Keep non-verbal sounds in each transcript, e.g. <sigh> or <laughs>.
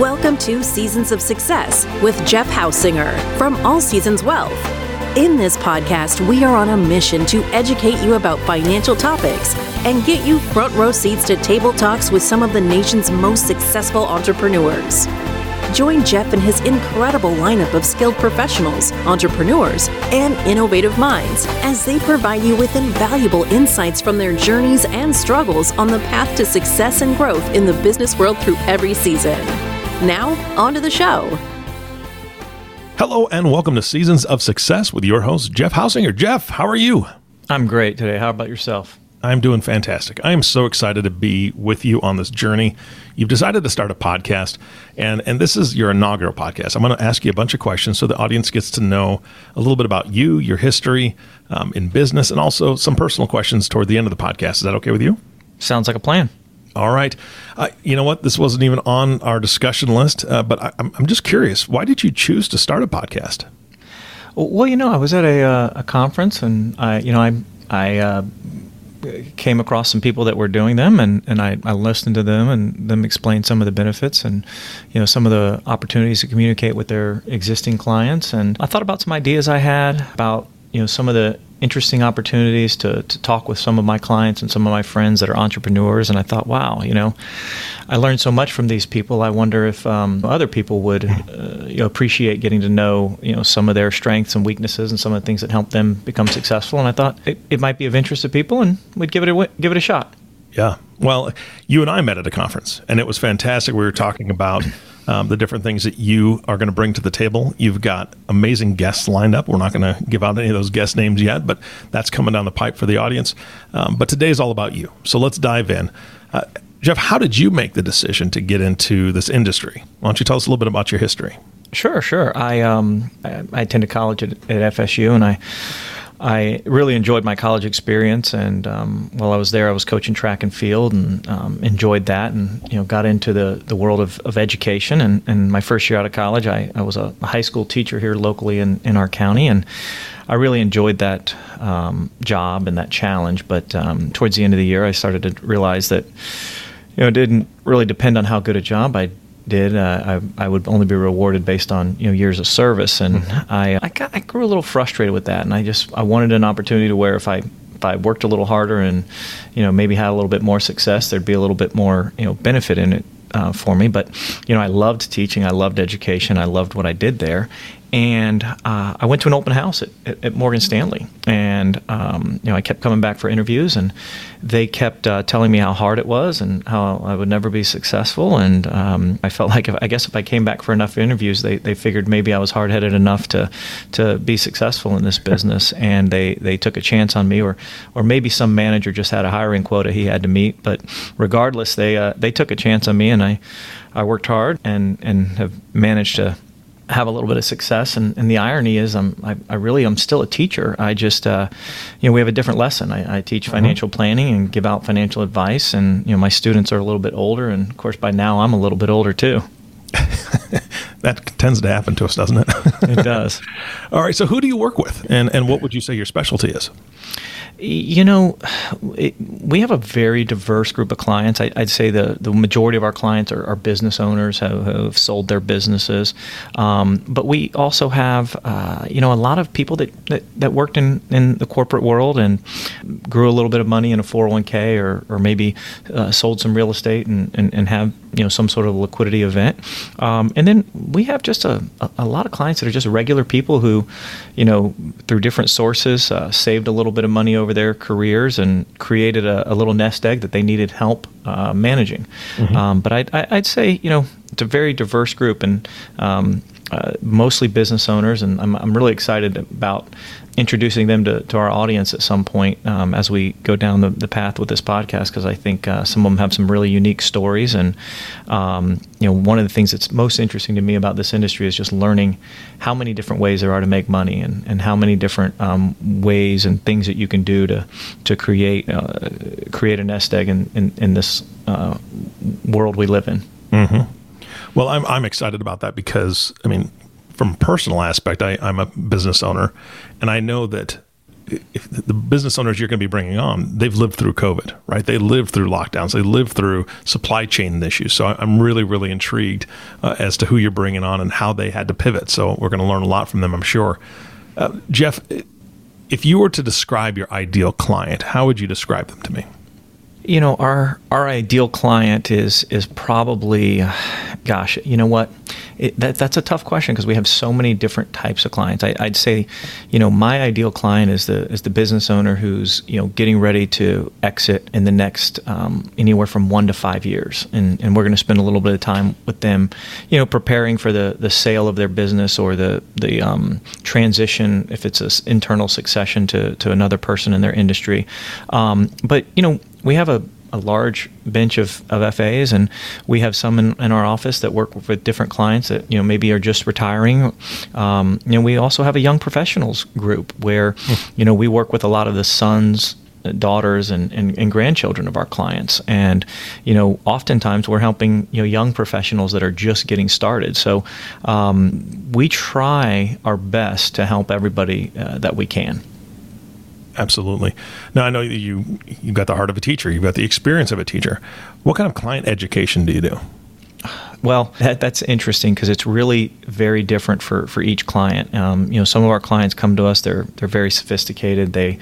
Welcome to Seasons of Success with Jeff Hausinger from All Seasons Wealth. In this podcast, we are on a mission to educate you about financial topics and get you front row seats to table talks with some of the nation's most successful entrepreneurs. Join Jeff and his incredible lineup of skilled professionals, entrepreneurs, and innovative minds as they provide you with invaluable insights from their journeys and struggles on the path to success and growth in the business world through every season. Now, on to the show. Hello, and welcome to Seasons of Success with your host, Jeff Hausinger. Jeff, how are you? I'm great today. How about yourself? I'm doing fantastic. I am so excited to be with you on this journey. You've decided to start a podcast, and, and this is your inaugural podcast. I'm going to ask you a bunch of questions so the audience gets to know a little bit about you, your history um, in business, and also some personal questions toward the end of the podcast. Is that okay with you? Sounds like a plan. All right. Uh, you know what? This wasn't even on our discussion list, uh, but I, am just curious. Why did you choose to start a podcast? Well, you know, I was at a, uh, a conference, and I, you know, I I uh, came across some people that were doing them, and, and I, I listened to them and them explain some of the benefits and you know some of the opportunities to communicate with their existing clients. And I thought about some ideas I had about you know some of the interesting opportunities to, to talk with some of my clients and some of my friends that are entrepreneurs. And I thought, wow, you know, I learned so much from these people. I wonder if um, other people would uh, you know, appreciate getting to know, you know, some of their strengths and weaknesses and some of the things that help them become successful. And I thought it, it might be of interest to people and we'd give it a, give it a shot. Yeah. Well, you and I met at a conference and it was fantastic. We were talking about um, the different things that you are going to bring to the table. You've got amazing guests lined up. We're not going to give out any of those guest names yet, but that's coming down the pipe for the audience. Um, but today is all about you. So let's dive in. Uh, Jeff, how did you make the decision to get into this industry? Why don't you tell us a little bit about your history? Sure, sure. I um, I, I attended college at, at FSU, and I I really enjoyed my college experience, and um, while I was there, I was coaching track and field, and um, enjoyed that, and you know, got into the, the world of, of education. And, and my first year out of college, I, I was a high school teacher here locally in, in our county, and I really enjoyed that um, job and that challenge. But um, towards the end of the year, I started to realize that you know it didn't really depend on how good a job I did. Uh, I, I would only be rewarded based on you know years of service, and mm-hmm. I I, got, I grew a little frustrated with that, and I just I wanted an opportunity to where if I if I worked a little harder and you know maybe had a little bit more success, there'd be a little bit more you know benefit in it uh, for me. But you know, I loved teaching. I loved education. I loved what I did there, and uh, I went to an open house at, at, at Morgan Stanley, and um, you know I kept coming back for interviews, and they kept uh, telling me how hard it was and how I would never be successful, and um, I felt like if, I guess if I came back for enough interviews, they, they figured maybe I was hard headed enough to to be successful in this business, and they, they took a chance on me, or or maybe some manager just had a hiring quota he had to meet, but regardless, they uh, they took a chance on me, and I I worked hard and and have managed to have a little bit of success. And, and the irony is, I'm I, I, really am still a teacher. I just uh, you know we have a different lesson. I, I teach mm-hmm. financial planning and give out financial advice. And you know my students are a little bit older, and of course by now I'm a little bit older too. <laughs> that tends to happen to us, doesn't it? it does. <laughs> All right. So who do you work with, and and what would you say your specialty is? You know, it, we have a very diverse group of clients. I, would say the, the majority of our clients are, are business owners who have sold their businesses. Um, but we also have, uh, you know, a lot of people that, that, that, worked in, in the corporate world and grew a little bit of money in a 401k or, or maybe uh, sold some real estate and, and, and have, you know, some sort of liquidity event. Um, and then we have just a, a, a, lot of clients that are just regular people who, you know, through different sources, uh, saved a little bit of money over their careers and created a, a little nest egg that they needed help uh, managing. Mm-hmm. Um, but I'd, I'd, say, you know, it's a very diverse group and um, uh, mostly business owners, and I'm, I'm really excited about introducing them to, to our audience at some point um, as we go down the, the path with this podcast because I think uh, some of them have some really unique stories and um, you know one of the things that's most interesting to me about this industry is just learning how many different ways there are to make money and, and how many different um, ways and things that you can do to to create uh, create a nest egg in, in, in this uh, world we live in. Mm-hmm. Well, I'm I'm excited about that because I mean, from personal aspect, I, I'm a business owner, and I know that if the business owners you're going to be bringing on, they've lived through COVID, right? They lived through lockdowns, they lived through supply chain issues. So I'm really, really intrigued uh, as to who you're bringing on and how they had to pivot. So we're going to learn a lot from them, I'm sure. Uh, Jeff, if you were to describe your ideal client, how would you describe them to me? You know, our our ideal client is is probably, <sighs> gosh, you know what? It, that, that's a tough question because we have so many different types of clients. I, would say, you know, my ideal client is the is the business owner who's you know getting ready to exit in the next um, anywhere from one to five years, and and we're going to spend a little bit of time with them, you know, preparing for the the sale of their business or the the um, transition if it's an internal succession to to another person in their industry. Um, but you know we have a, a large bench of, of FAs, and we have some in, in, our office that work with different clients that you know maybe are just retiring. Um, you know, we also have a young professionals group where hmm. you know we work with a lot of the sons daughters and, and, and, grandchildren of our clients and you know oftentimes we're helping you know young professionals that are just getting started so um, we try our best to help everybody uh, that we can Absolutely. Now I know you you've got the heart of a teacher. You've got the experience of a teacher. What kind of client education do you do? Well, that, that's interesting because it's really very different for, for each client. Um, you know, some of our clients come to us; they're they're very sophisticated. They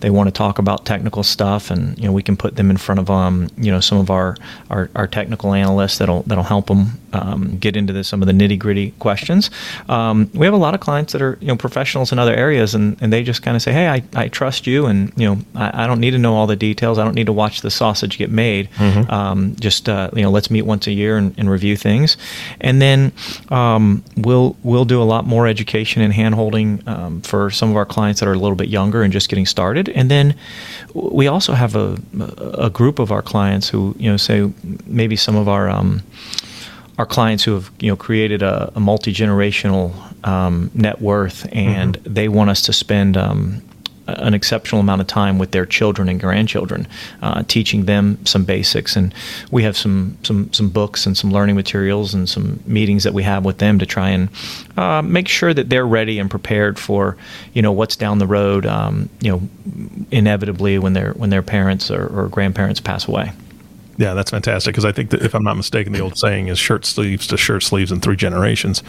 they want to talk about technical stuff, and you know, we can put them in front of um, you know some of our, our, our technical analysts that'll that'll help them um, get into the, some of the nitty gritty questions. Um, we have a lot of clients that are you know professionals in other areas, and, and they just kind of say, "Hey, I, I trust you, and you know, I, I don't need to know all the details. I don't need to watch the sausage get made. Mm-hmm. Um, just uh, you know, let's meet once a year and, and review." things, and then um, we'll we'll do a lot more education and handholding um, for some of our clients that are a little bit younger and just getting started, and then we also have a a group of our clients who you know say maybe some of our um, our clients who have you know created a, a multi generational um, net worth, and mm-hmm. they want us to spend um, an exceptional amount of time with their children and grandchildren, uh, teaching them some basics. And we have some, some, some books and some learning materials and some meetings that we have with them to try and uh, make sure that they're ready and prepared for, you know, what's down the road, um, you know, inevitably when their when their parents or, or grandparents pass away. Yeah, that's fantastic because I think that if I'm not mistaken, the old saying is shirt sleeves to shirt sleeves in three generations,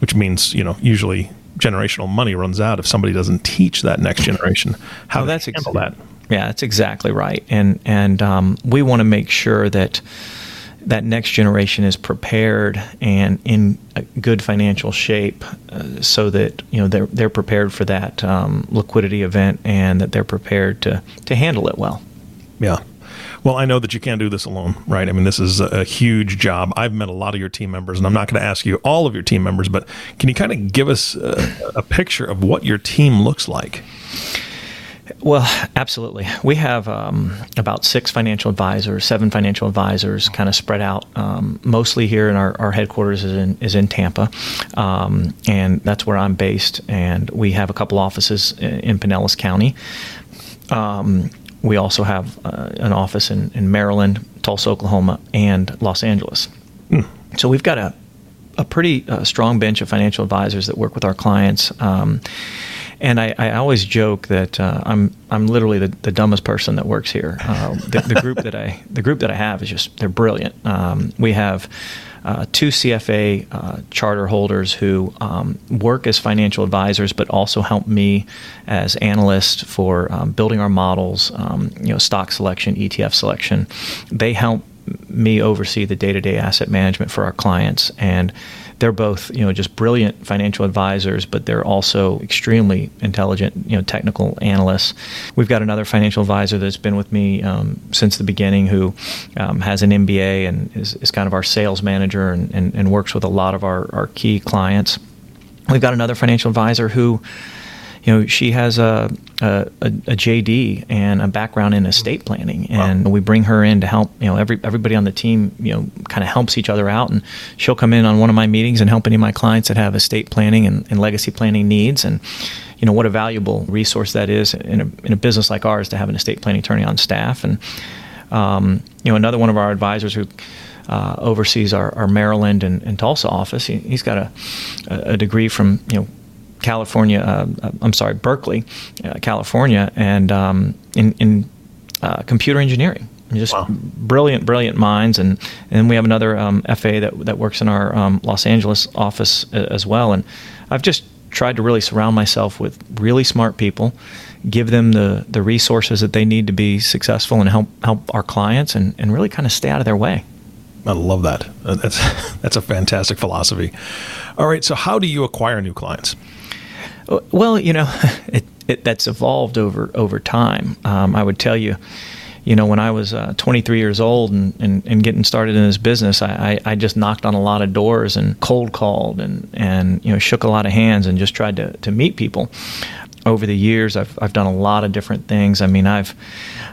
which means you know usually generational money runs out if somebody doesn't teach that next generation how to handle ex- that. Yeah, that's exactly right, and and um, we want to make sure that that next generation is prepared and in good financial shape, uh, so that you know they're they're prepared for that um, liquidity event and that they're prepared to to handle it well. Yeah, well, I know that you can't do this alone, right? I mean, this is a huge job. I've met a lot of your team members, and I'm not going to ask you all of your team members, but can you kind of give us a, a picture of what your team looks like? Well, absolutely. We have um, about six financial advisors, seven financial advisors, kind of spread out, um, mostly here in our, our, headquarters is in, is in Tampa, um, and that's where I'm based. And we have a couple offices in, in Pinellas County. Um, we also have uh, an office in, in Maryland, Tulsa, Oklahoma, and Los Angeles. Mm. So we've got a, a pretty uh, strong bench of financial advisors that work with our clients. Um, and I, I, always joke that uh, I'm I'm literally the, the dumbest person that works here. Uh, the, the, group that I the group that I have is just they're brilliant. Um, we have uh, two CFA uh, charter holders who um, work as financial advisors, but also help me as analyst for um, building our models, um, you know, stock selection, ETF selection. They help me oversee the day-to-day asset management for our clients and they're both you know just brilliant financial advisors, but they're also extremely intelligent you know technical analysts. We've got another financial advisor that's been with me um, since the beginning who um, has an MBA and is, is, kind of our sales manager and, and, and works with a lot of our, our key clients. We've got another financial advisor who you know, she has a, a, a, JD and a background in estate planning, and wow. we bring her in to help. You know, every everybody on the team, you know, kind of helps each other out, and she'll come in on one of my meetings and help any of my clients that have estate planning and, and legacy planning needs, and you know what a valuable resource that is in a, in a business like ours to have an estate planning attorney on staff, and um, you know another one of our advisors who. Uh, oversees our, our Maryland and, and, Tulsa office. He, has got a, a degree from you know California. Uh, I'm sorry, Berkeley, uh, California, and um, in, in uh, computer engineering. Just wow. brilliant, brilliant minds, and and we have another um, FA that that works in our um, Los Angeles office as well. And I've just tried to really surround myself with really smart people, give them the the resources that they need to be successful, and help help our clients, and and really kind of stay out of their way. I love that. Uh, that's <laughs> that's a fantastic philosophy. All right, so how do you acquire new clients? Well, you know, <laughs> it, it, that's evolved over over time. Um, I would tell you, you know, when I was uh, 23 years old and, and, and, getting started in this business, I, I, I, just knocked on a lot of doors and cold called and, and you know shook a lot of hands and just tried to, to meet people over the years, I've, I've done a lot of different things. I mean, I've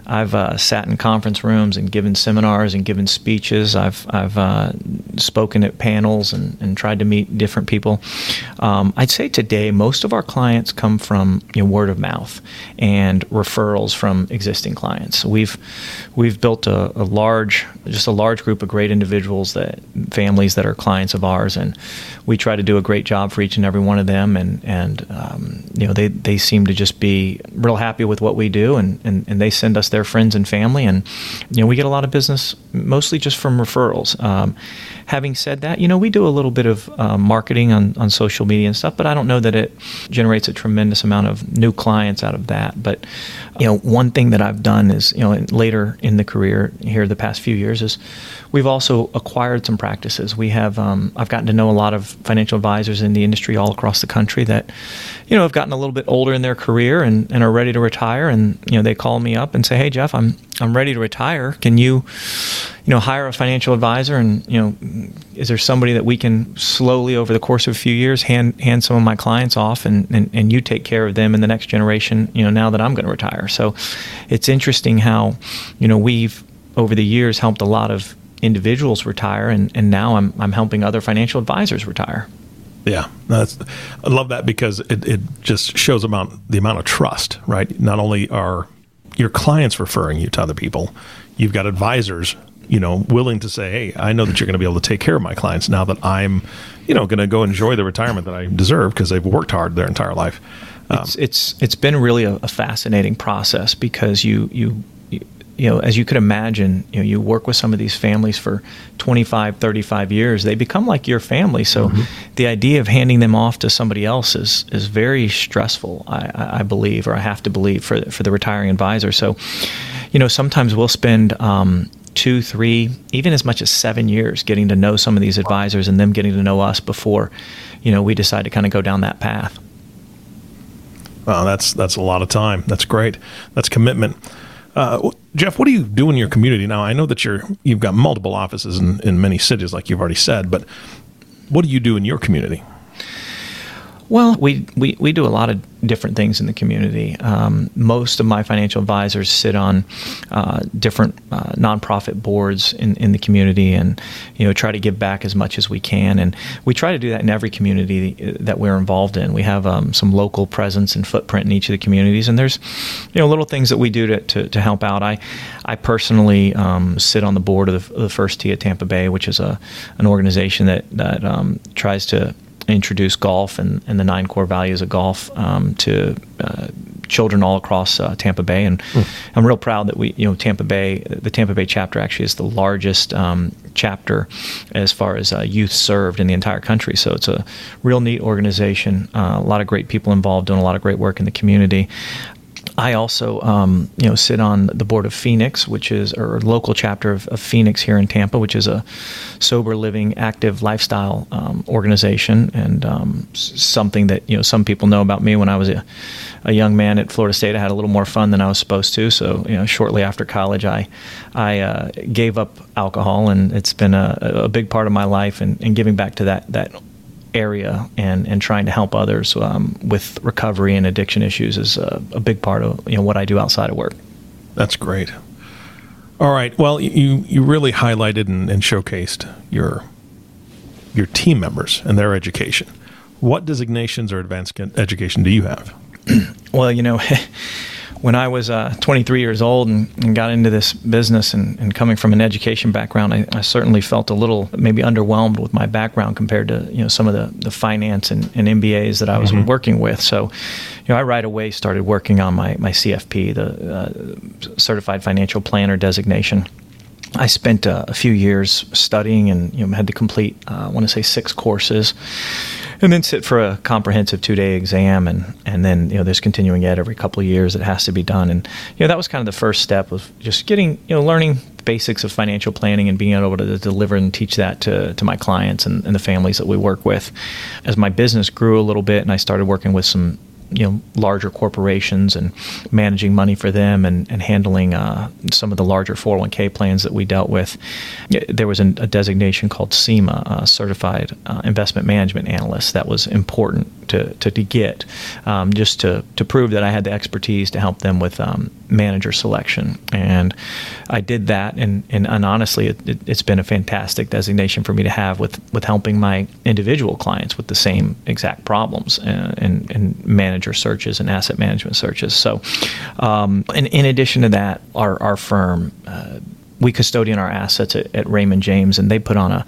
I've uh, sat in conference rooms and given seminars and given speeches. I've I've uh, spoken at panels and, and tried to meet different people. Um, I'd say today most of our clients come from you know, word of mouth and referrals from existing clients. We've we've built a, a large just a large group of great individuals that families that are clients of ours, and we try to do a great job for each and every one of them. And and um, you know they they seem to just be real happy with what we do, and, and, and they send us their friends and family, and you know we get a lot of business mostly just from referrals. Um, having said that, you know we do a little bit of uh, marketing on, on social media and stuff, but I don't know that it generates a tremendous amount of new clients out of that. But you know one thing that I've done is you know later in the career here the past few years is we've also acquired some practices. We have um, I've gotten to know a lot of financial advisors in the industry all across the country that you know have gotten a little bit older in their career and, and are ready to retire and you know they call me up and say hey jeff i'm i'm ready to retire. Can you you know hire a financial advisor and you know is there somebody that we can slowly over the course of a few years hand hand some of my clients off and and, and you take care of them in the next generation you know now that i'm going to retire? So it's interesting how you know we've over the years helped a lot of individuals retire and, and now I'm, I'm helping other financial advisors retire. Yeah, that's I love that because it, it just shows about the amount of trust, right? Not only are your clients referring you to other people, you've got advisors, you know, willing to say, "Hey, I know that you're going to be able to take care of my clients now that I'm, you know, going to go enjoy the retirement that I deserve because they've worked hard their entire life." Um, it's it's it's been really a, a fascinating process because you you you know, as you could imagine, you know, you work with some of these families for 25, 35 years, they become like your family. So mm-hmm. the idea of handing them off to somebody else is, is very stressful, I, I believe, or I have to believe for, for the retiring advisor. So, you know, sometimes we'll spend um, two, three, even as much as seven years getting to know some of these advisors and them getting to know us before, you know, we decide to kind of go down that path. Well, that's that's a lot of time. That's great. That's commitment. Uh, Jeff, what do you do in your community now? I know that you're you've got multiple offices in, in many cities, like you've already said, but what do you do in your community? Well, we, we, we do a lot of different things in the community. Um, most of my financial advisors sit on uh, different uh, nonprofit boards in, in the community and you know try to give back as much as we can. And we try to do that in every community that we're involved in. We have um, some local presence and footprint in each of the communities, and there's you know little things that we do to, to, to help out. I I personally um, sit on the board of the, the, First Tee of Tampa Bay, which is a an organization that that um, tries to introduce golf and, and the nine core values of golf um, to uh, children all across uh, Tampa Bay. And mm. I'm real proud that we, you know, Tampa Bay, the Tampa Bay chapter actually is the largest um, chapter as far as uh, youth served in the entire country. So it's a real neat organization. Uh, a lot of great people involved doing a lot of great work in the community. I also, um, you know, sit on the board of Phoenix, which is or local chapter of, of, Phoenix here in Tampa, which is a sober living, active lifestyle um, organization, and um, something that you know some people know about me. When I was a, a, young man at Florida State, I had a little more fun than I was supposed to. So, you know, shortly after college, I I uh, gave up alcohol, and it's been a, a big part of my life, and, and giving back to that that area and, and trying to help others um, with recovery and addiction issues is a, a, big part of you know what I do outside of work. That's great. All right. Well, you you really highlighted and, and showcased your your team members and their education. What designations or advanced education do you have? <clears throat> well, you know. <laughs> when I was uh, 23 years old and, and, got into this business and, and coming from an education background, I, I, certainly felt a little maybe underwhelmed with my background compared to you know some of the, the finance and, and MBAs that I was mm-hmm. working with. So, you know, I right away started working on my, my CFP, the uh, Certified Financial Planner designation. I spent uh, a few years studying and you know, had to complete, uh, I want to say, six courses and then sit for a comprehensive two day exam and and then you know there's continuing ed every couple of years that has to be done. And you know that was kind of the first step of just getting you know learning the basics of financial planning and being able to deliver and teach that to, to my clients and, and the families that we work with. As my business grew a little bit and i started working with some you know larger corporations and managing money for them and, and handling uh, some of the larger 401k plans that we dealt with. There was a, a designation called CIMA, uh, Certified uh, Investment Management Analyst, that was important to, to, to get um, just to, to prove that I had the expertise to help them with um, manager selection. And I did that, and, and, and honestly, it, it, it's been a fantastic designation for me to have with, with helping my individual clients with the same exact problems and, and, and manager searches and asset management searches. So, um, and in addition to that, our, our firm, uh, we custodian our assets at, at, Raymond James, and they put on a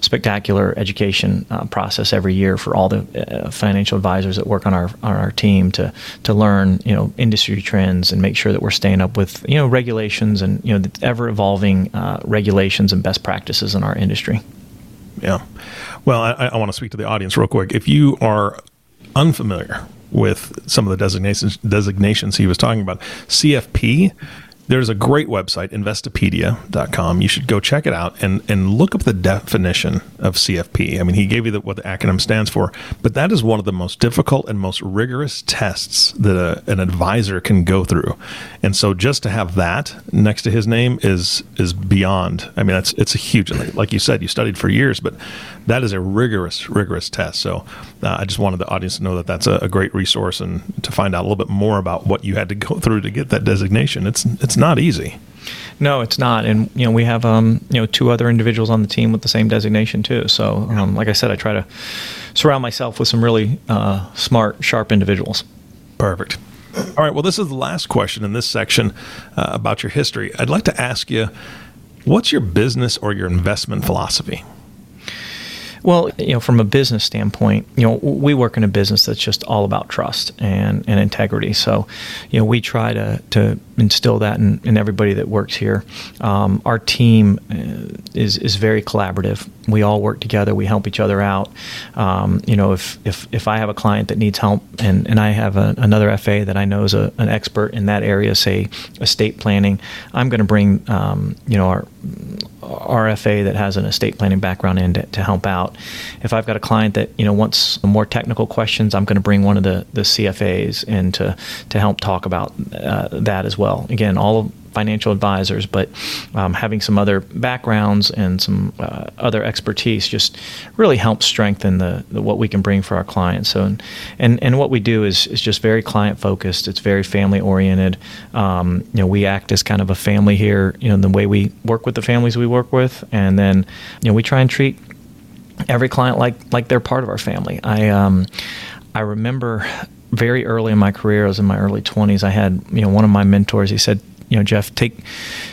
spectacular education uh, process every year for all the uh, financial advisors that work on our on our team to to learn you know industry trends and make sure that we're staying up with you know regulations and you know the ever evolving uh, regulations and best practices in our industry. Yeah, well, I, I want to speak to the audience real quick. If you are unfamiliar with some of the designations designations he was talking about, CFP there's a great website, investopedia.com. You should go check it out and, and look up the definition of CFP. I mean, he gave you the, what the acronym stands for, but that is one of the most difficult and most rigorous tests that a, an advisor can go through. And so just to have that next to his name is is beyond. I mean, that's it's a huge, like you said, you studied for years, but that is a rigorous, rigorous test. So uh, I just wanted the audience to know that that's a, a great resource and to find out a little bit more about what you had to <laughs> go through to get that designation. It's it's not easy. No, it's not. And you know, we have um, you know two other individuals on the team with the same designation too. So, um, like I said, I try to surround myself with some really uh, smart, sharp individuals. Perfect. All right. Well, this is the last question in this section uh, about your history. I'd like to ask you, what's your business or your investment philosophy? Well, you know, from a business standpoint, you know, we work in a business that's just all about trust and, and integrity. So, you know, we try to, to instill that in, in everybody that works here. Um, our team uh, is, is very collaborative. We all work together. We help each other out. Um, you know, if, if, if I have a client that needs help and, and I have a, another FA that I know is a, an expert in that area, say estate planning, I'm going to bring, um, you know, our RFA that has an estate planning background in to, to, help out. If I've got a client that you know wants more technical questions, I'm going to bring one of the, the CFAs in to, to help talk about uh, that as well. Again, all financial advisors, but um, having some other backgrounds and some uh, other expertise just really helps strengthen the, the, what we can bring for our clients. So, and and what we do is is just very client focused. It's very family oriented. Um, you know, we act as kind of a family here. You know, the way we work with the families we work with, and then you know we try and treat every client like like they're part of our family. I um, I remember very early in my career, I was in my early 20s. I had, you know, one of my mentors. He said, you know, Jeff, take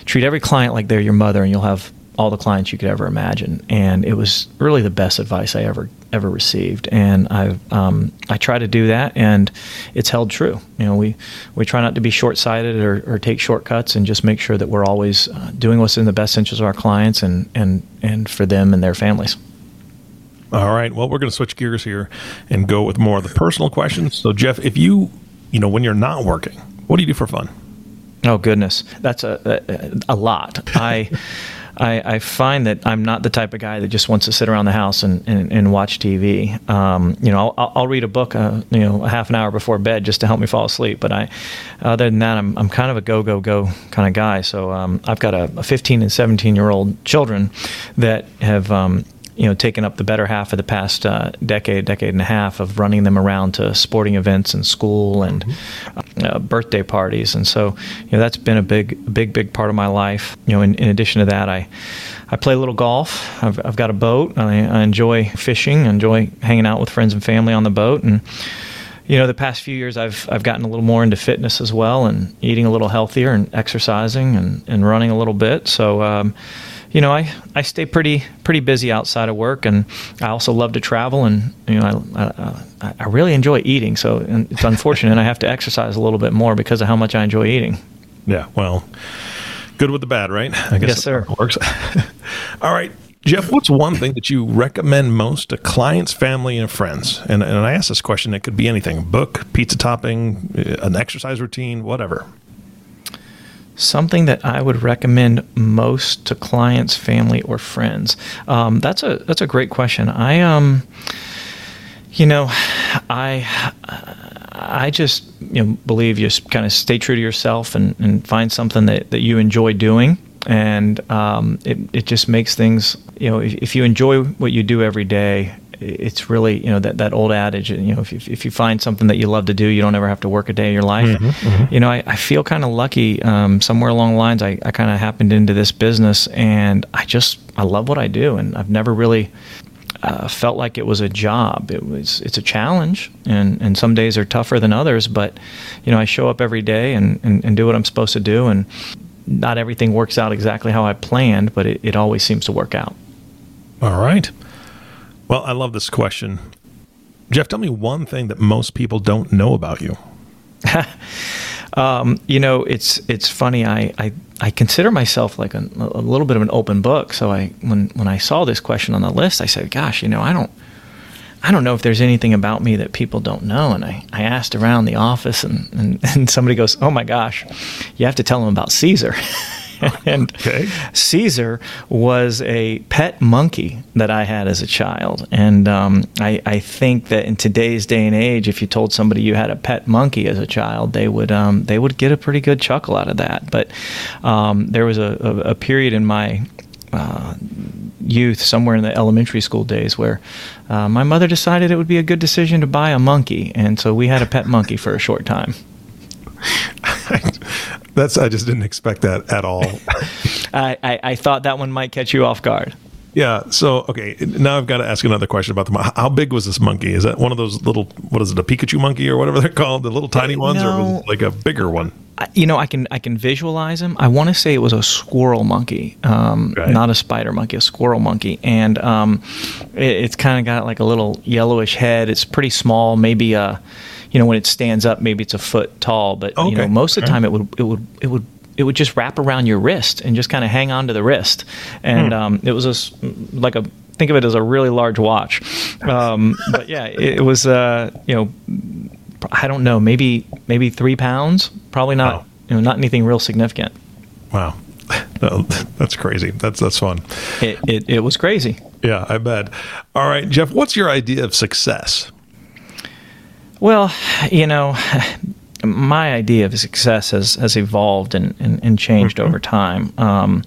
treat every client like they're your mother, and you'll have all the clients you could ever imagine. And it was really the best advice I ever ever received. And I um, I try to do that, and it's held true. You know, we we try not to be short sighted or, or, take shortcuts, and just make sure that we're always uh, doing what's in the best interest of our clients and and and for them and their families. All right. Well, we're going to switch gears here and go with more of the personal questions. So, Jeff, if you, you know, when you're not working, what do you do for fun? Oh goodness, that's a a, a lot. <laughs> I, I, I find that I'm not the type of guy that just wants to sit around the house and, and, and watch TV. Um, you know, I'll, I'll, read a book, uh, you know, a half an hour before bed just to help me fall asleep. But I, other than that, I'm, I'm kind of a go go go kind of guy. So um, I've got a, a 15 and 17 year old children that have um, you know taken up the better half of the past uh, decade, decade and a half of running them around to sporting events and school and mm-hmm. uh, birthday parties, and so you know that's been a big, big, big part of my life. You know, in, in addition to that, I I play a little golf. I've, I've got a boat. I, I enjoy fishing. I enjoy hanging out with friends and family on the boat and you know, the past few years, I've I've gotten a little more into fitness as well, and eating a little healthier, and exercising, and, and running a little bit. So, um, you know, I, I stay pretty pretty busy outside of work, and I also love to travel, and you know, I I, I really enjoy eating. So, it's unfortunate and I have to exercise a little bit more because of how much I enjoy eating. Yeah, well, good with the bad, right? I guess yes, sir. Works. <laughs> All right. Jeff, what's one thing that you recommend most to clients, family, and friends? And, and I ask this question, it could be anything book, pizza topping, eh, an exercise routine, whatever. Something that I would recommend most to clients, family, or friends. Um, that's a that's a great question. I um, you know, I I just you know believe you kind of stay true to yourself and, and find something that, that you enjoy doing and um, it, it just makes things you know if, if, you enjoy what you do every day it's really you know that, that old adage you know if you, if you find something that you love to do you don't ever have to work a day in your life mm-hmm, mm-hmm. you know I, I feel kind of lucky um, somewhere along the lines I, I kind of happened into this business and I just I love what I do and I've never really uh, felt like it was a job. It was it's a challenge, and, and some days are tougher than others. But you know, I show up every day and, and, and do what I'm supposed to do, and not everything works out exactly how I planned, but it, it always seems to work out. All right. Well, I love this question. Jeff, tell me one thing that most people don't know about you. <laughs> um, you know, it's it's funny. I, I, I consider myself like a, a little bit of an open book. So I when when I saw this question on the list, I said, "Gosh, you know, I don't I don't know if there's anything about me that people don't know. And I, I asked around the office, and, and, <laughs> and somebody goes, Oh my gosh, you have to tell them about Caesar. <laughs> <laughs> and okay. Caesar was a pet monkey that I had as a child. And um, I, I, think that in today's day and age, if you told somebody you had a pet monkey as a child, they would um, they would get a pretty good chuckle out of that. But um, there was a, a, a, period in my uh, youth, somewhere in the elementary school days, where uh, my mother decided it would be a good decision to buy a monkey, and so we had a pet monkey for a short time. That's I just didn't expect that at all. <laughs> I, I, I thought that one might catch you off guard. Yeah. So okay, now I've got to ask another question about the. How big was this monkey? Is that one of those little? What is it? A Pikachu monkey or whatever they're called? The little tiny ones, no, or like a bigger one? You know, I can I can visualize him. I want to say it was a squirrel monkey, um, right. not a spider monkey, a squirrel monkey, and um, it, it's kind of got like a little yellowish head. It's pretty small, maybe a, you know, when it stands up, maybe it's a foot tall, but okay. you know, most of the time it would it would it would it would just wrap around your wrist and just kind of hang on to the wrist. And hmm. um, it was a, like a, think of it as a really large watch. Um, but yeah, it, it was, uh, you know, I don't know, maybe, maybe three pounds, probably not, wow. you know, not anything real significant. Wow. <laughs> that's crazy. That's, that's fun. It, it, it was crazy. Yeah, I bet. All right, Jeff, what's your idea of success? Well, you know, my idea of success has, has evolved and, and, and changed mm-hmm. over time. Um,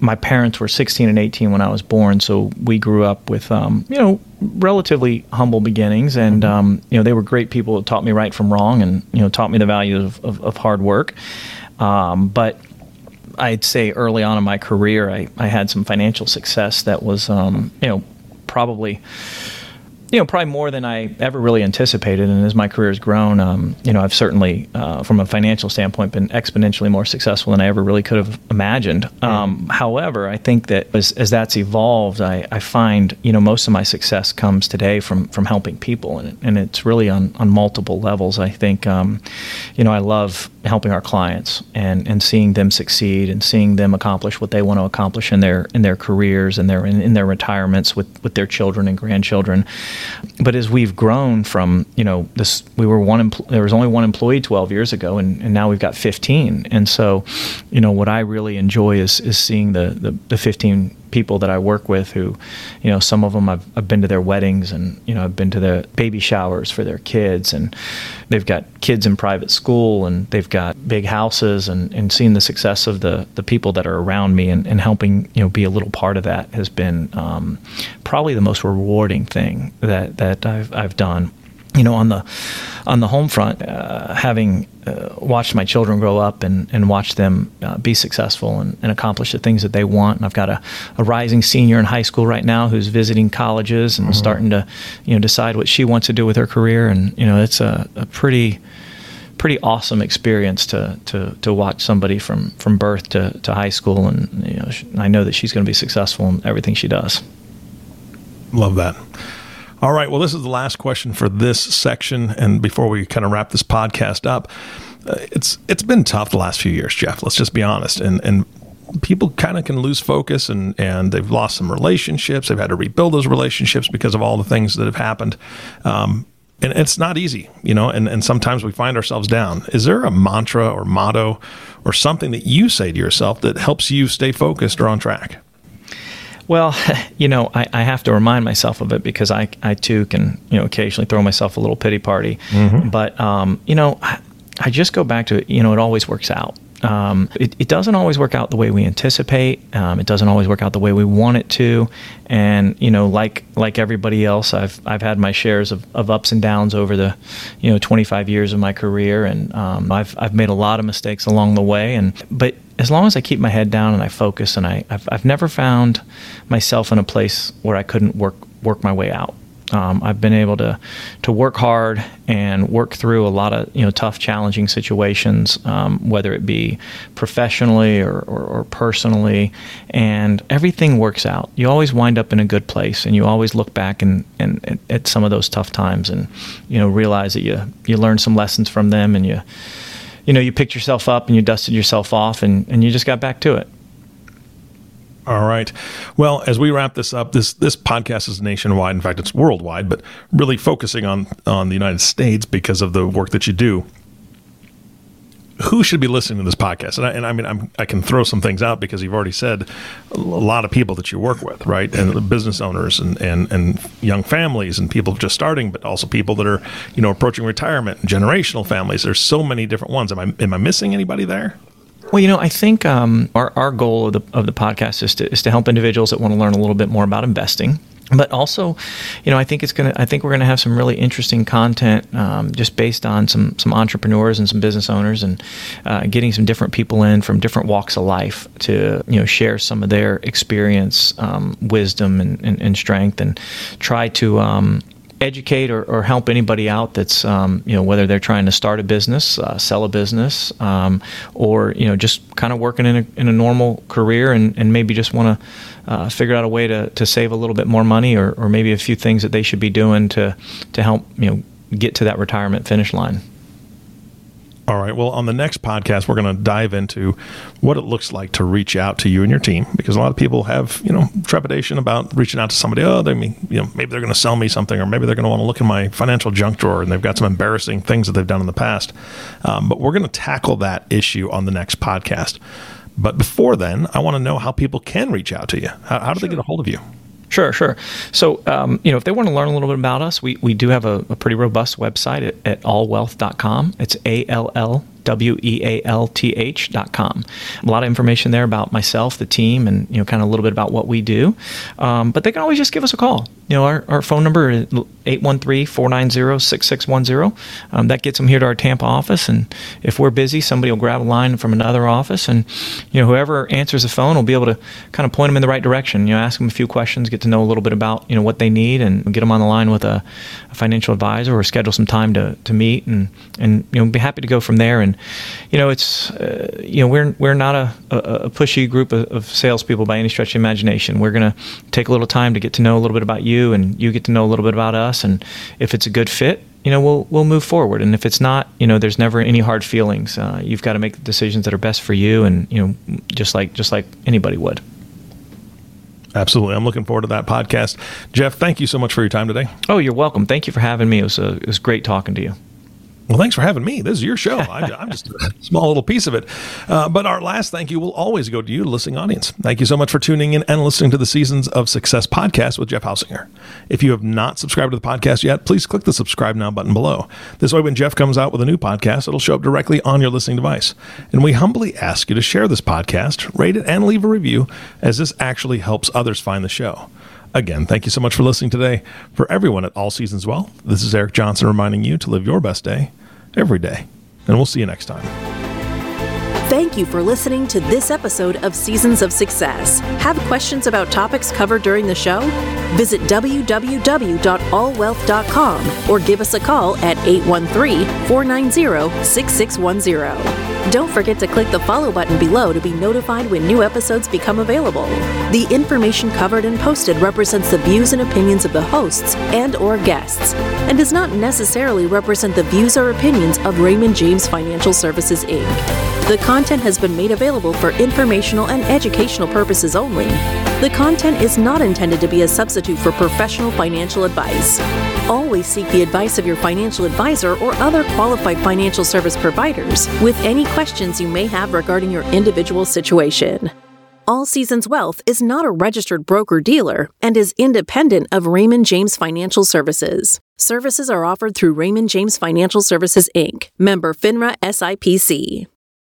my parents were 16 and 18 when I was born, so we grew up with, um, you know, relatively humble beginnings, and mm-hmm. um, you know, they were great people that taught me right from wrong, and you know, taught me the value of, of, of hard work. Um, but I'd say early on in my career, I, I had some financial success that was, um, you know, probably you know, probably more than I ever really anticipated. And as my career has grown, um, you know, I've certainly, uh, from a financial standpoint, been exponentially more successful than I ever really could have imagined. Um, however, I think that as, as that's evolved, I, I, find, you know, most of my success comes today from from helping people, and, and it's really on, on multiple levels. I think, um, you know, I love helping our clients and, and seeing them succeed and seeing them accomplish what they want to accomplish in their in their careers and their in, in their retirements with, with their children and grandchildren. But as we've grown from, you know, this, we were one, empl- there was only one employee 12 years ago, and, and now we've got 15. And so, you know, what I really enjoy is, is seeing the, the, the 15 people that I work with who, you know, some of them I've, I've been to their weddings and, you know, I've been to their baby showers for their kids and they've got kids in private school and they've got big houses and, and seeing the success of the, the people that are around me and, and helping, you know, be a little part of that has been um, probably the most rewarding thing that, that I've, I've done. You know, on the on the home front, uh, having uh, watched my children grow up and, and watch them uh, be successful and, and, accomplish the things that they want. And I've got a, a rising senior in high school right now who's visiting colleges and mm-hmm. starting to, you know, decide what she wants to do with her career. And you know, it's a, a pretty pretty awesome experience to to to watch somebody from from birth to, to high school, and you know, I know that she's going to be successful in everything she does. Love that. All right. Well, this is the last question for this section, and before we kind of wrap this podcast up, uh, it's it's been tough the last few years, Jeff. Let's just be honest, and and people kind of can lose focus and and they've lost some relationships. They've had to rebuild those relationships because of all the things that have happened. Um, and it's not easy, you know, and, and sometimes we find ourselves down. Is there a mantra or motto or something that you say to yourself that helps you stay focused or on track? Well, <laughs> you know, I, I, have to remind myself of it because I, I too can, you know, occasionally throw myself a little pity party. Mm-hmm. But, um, you know, I, I just go back to it, you know, it always works out. Um, it, it, doesn't always work out the way we anticipate. Um, it doesn't always work out the way we want it to. And you know, like like everybody else, I've I've had my shares of, of ups and downs over the you know 25 years of my career, and um, I've I've made a lot of mistakes along the way. And but as long as I keep my head down and I focus, and I I've, I've never found myself in a place where I couldn't work work my way out. Um, I've been able to to work hard and work through a lot of you know tough, challenging situations, um, whether it be professionally or, or, or, personally, and everything works out. You always wind up in a good place, and you always look back and, and, and at some of those tough times, and you know realize that you you learn some lessons from them, and you you know you picked yourself up and you dusted yourself off, and, and you just got back to it. All right. Well, as we wrap this up, this this podcast is nationwide. In fact, it's worldwide, but really focusing on on the United States because of the work that you do. Who should be listening to this podcast? And I, and I mean, I'm, i can throw some things out because you've already said a lot of people that you work with, right? And business owners and, and, and young families and people just starting, but also people that are, you know, approaching retirement and generational families. There's so many different ones. Am I, am I missing anybody there? Well, you know, I think um, our, our goal of the, of the podcast is to, is to help individuals that want to learn a little bit more about investing but also, you know, I think it's gonna. I think we're gonna have some really interesting content um, just based on some some entrepreneurs and some business owners, and uh, getting some different people in from different walks of life to you know share some of their experience, um, wisdom, and, and, and, strength, and try to um, educate or, or, help anybody out that's um, you know whether they're trying to start a business, uh, sell a business, um, or you know just kind of working in a, in a normal career and, and maybe just want to uh, figure out a way to, to save a little bit more money or, or maybe a few things that they should be doing to to help you know get to that retirement finish line. All right. Well, on the next podcast, we're going to dive into what it looks like to reach out to you and your team because a lot of people have, you know, trepidation about reaching out to somebody. Oh, they mean, you know, maybe they're going to sell me something, or maybe they're going to want to look in my financial junk drawer and they've got some embarrassing things that they've done in the past. Um, but we're going to tackle that issue on the next podcast. But before then, I want to know how people can reach out to you. How, how do sure. they get a hold of you? Sure, sure. So, um, you know, if they want to learn a little bit about us, we, we do have a, a pretty robust website at, at allwealth.com. It's A L L W E A L T H dot com. A lot of information there about myself, the team, and you know, kind of a little bit about what we do. Um, but they can always just give us a call. You know, our, our phone number is 813-490-6610. Um, that gets them here to our Tampa office, and if we're busy, somebody will grab a line from another office, and you know, whoever answers the phone will be able to kind of point them in the right direction. You know, ask them a few questions, get to know a little bit about you know what they need, and get them on the line with a, a financial advisor, or schedule some time to, to meet, and and you know, be happy to go from there. And and you know, it's uh, you know we're we're not a, a, pushy group of, of, salespeople by any stretch of imagination. We're going to take a little time to get to know a little bit about you, and you get to know a little bit about us. And if it's a good fit, you know, we'll we'll move forward. And if it's not, you know, there's never any hard feelings. Uh, you've got to make the decisions that are best for you, and you know, just like just like anybody would. Absolutely. I'm looking forward to that podcast. Jeff, thank you so much for your time today. Oh, you're welcome. Thank you for having me. It was, it was great talking to you. Well, thanks for having me. This is your show. <laughs> I, am just a small little piece of it. Uh, but our last thank you will always go to you, listening audience. Thank you so much for tuning in and listening to the Seasons of Success podcast with Jeff Hausinger. If you have not subscribed to the podcast yet, please click the subscribe now button below. This way, when Jeff comes out with a new podcast, it'll show up directly on your listening device. And we humbly ask you to share this podcast, rate it, and leave a review, as this actually helps others find the show. Again, thank you so much for listening today. For everyone at All Seasons Wealth, this is Eric Johnson reminding you to live your best day every day. And we'll see you next time. Thank you for listening to this episode of Seasons of Success. Have questions about topics covered during the show? Visit www.allwealth.com or give us a call at 813 490 6610. Don't forget to click the follow button below to be notified when new episodes become available. The information covered and posted represents the views and opinions of the hosts and or guests and does not necessarily represent the views or opinions of Raymond James Financial Services Inc. The content has been made available for informational and educational purposes only. The content is not intended to be a substitute for professional financial advice. Always seek the advice of your financial advisor or other qualified financial service providers with any questions you may have regarding your individual situation. All Seasons Wealth is not a registered broker dealer and is independent of Raymond James Financial Services. Services are offered through Raymond James Financial Services Inc., member FINRA SIPC.